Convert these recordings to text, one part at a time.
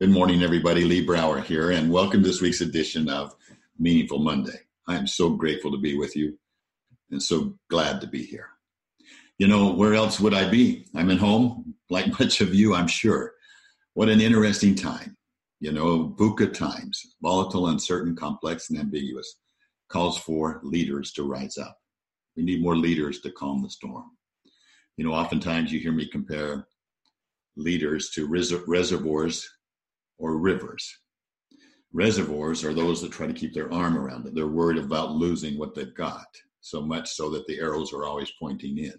Good morning, everybody. Lee Brower here, and welcome to this week's edition of Meaningful Monday. I am so grateful to be with you and so glad to be here. You know, where else would I be? I'm at home, like much of you, I'm sure. What an interesting time. You know, VUCA times, volatile, uncertain, complex, and ambiguous, calls for leaders to rise up. We need more leaders to calm the storm. You know, oftentimes you hear me compare leaders to res- reservoirs or rivers. Reservoirs are those that try to keep their arm around it. They're worried about losing what they've got, so much so that the arrows are always pointing in.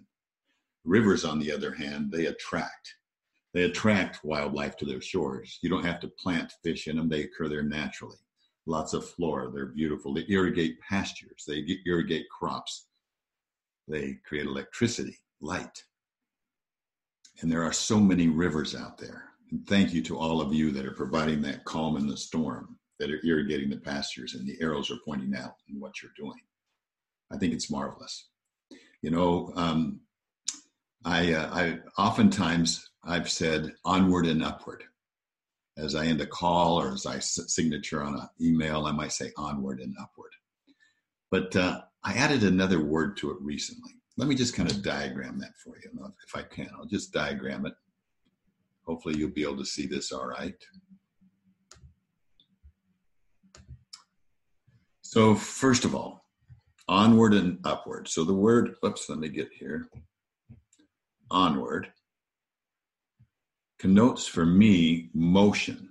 Rivers, on the other hand, they attract. They attract wildlife to their shores. You don't have to plant fish in them, they occur there naturally. Lots of flora, they're beautiful. They irrigate pastures, they irrigate crops, they create electricity, light. And there are so many rivers out there. And thank you to all of you that are providing that calm in the storm, that are irrigating the pastures, and the arrows are pointing out in what you're doing. I think it's marvelous. You know, um, I, uh, I oftentimes I've said onward and upward. As I end a call or as I signature on an email, I might say onward and upward. But uh, I added another word to it recently. Let me just kind of diagram that for you, if I can. I'll just diagram it. Hopefully you'll be able to see this all right. So first of all, onward and upward. So the word, oops, let me get here. Onward connotes for me motion.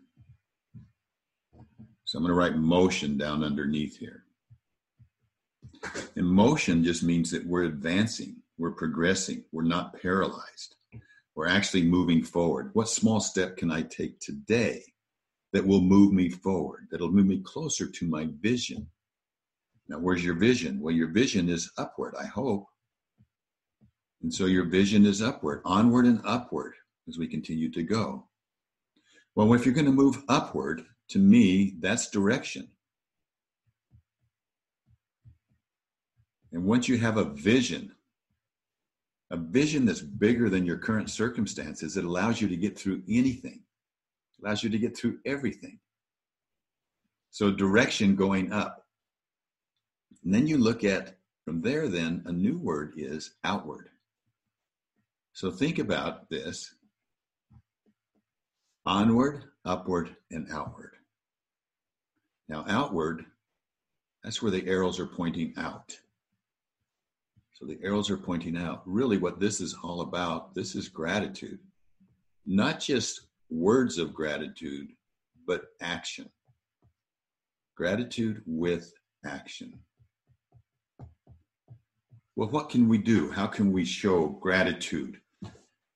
So I'm going to write motion down underneath here. And motion just means that we're advancing, we're progressing, we're not paralyzed. We're actually moving forward. What small step can I take today that will move me forward, that'll move me closer to my vision? Now, where's your vision? Well, your vision is upward, I hope. And so your vision is upward, onward and upward as we continue to go. Well, if you're going to move upward, to me, that's direction. And once you have a vision, a vision that's bigger than your current circumstances that allows you to get through anything, allows you to get through everything. So, direction going up. And then you look at from there, then a new word is outward. So, think about this onward, upward, and outward. Now, outward, that's where the arrows are pointing out. So the arrows are pointing out really what this is all about. This is gratitude, not just words of gratitude, but action. Gratitude with action. Well, what can we do? How can we show gratitude?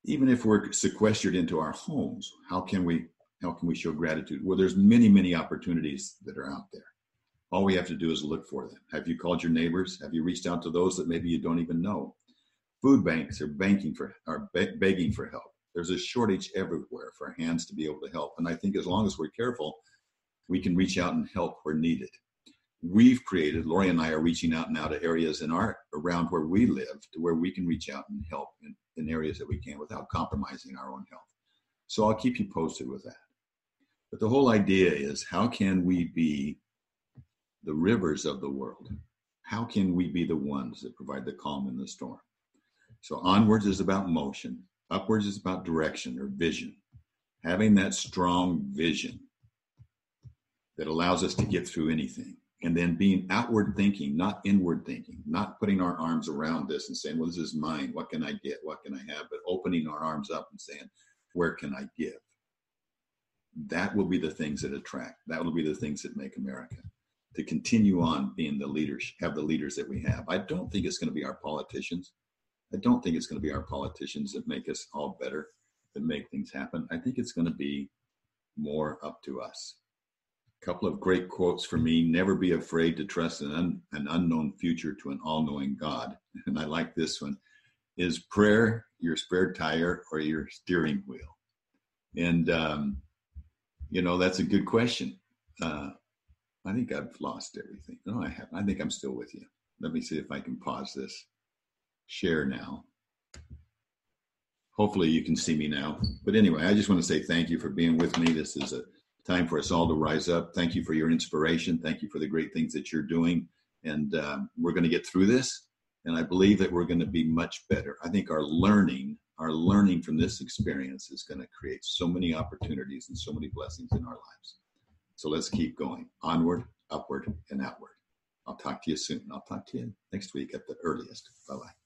Even if we're sequestered into our homes, how can we how can we show gratitude? Well, there's many, many opportunities that are out there. All we have to do is look for them. Have you called your neighbors? Have you reached out to those that maybe you don't even know? Food banks are banking for are begging for help. There's a shortage everywhere for hands to be able to help. And I think as long as we're careful, we can reach out and help where needed. We've created, Lori and I are reaching out now to areas in our around where we live to where we can reach out and help in, in areas that we can without compromising our own health. So I'll keep you posted with that. But the whole idea is how can we be the rivers of the world. How can we be the ones that provide the calm in the storm? So, onwards is about motion, upwards is about direction or vision. Having that strong vision that allows us to get through anything. And then being outward thinking, not inward thinking, not putting our arms around this and saying, well, this is mine. What can I get? What can I have? But opening our arms up and saying, where can I give? That will be the things that attract. That will be the things that make America to continue on being the leaders, have the leaders that we have. I don't think it's going to be our politicians. I don't think it's going to be our politicians that make us all better, that make things happen. I think it's going to be more up to us. A couple of great quotes for me never be afraid to trust an, un, an unknown future to an all knowing God. And I like this one is prayer your spare tire or your steering wheel? And, um, you know, that's a good question. Uh, I think I've lost everything. No, I haven't. I think I'm still with you. Let me see if I can pause this. Share now. Hopefully you can see me now. But anyway, I just want to say thank you for being with me. This is a time for us all to rise up. Thank you for your inspiration. Thank you for the great things that you're doing. And um, we're going to get through this. And I believe that we're going to be much better. I think our learning, our learning from this experience is going to create so many opportunities and so many blessings in our lives. So let's keep going onward, upward, and outward. I'll talk to you soon. I'll talk to you next week at the earliest. Bye bye.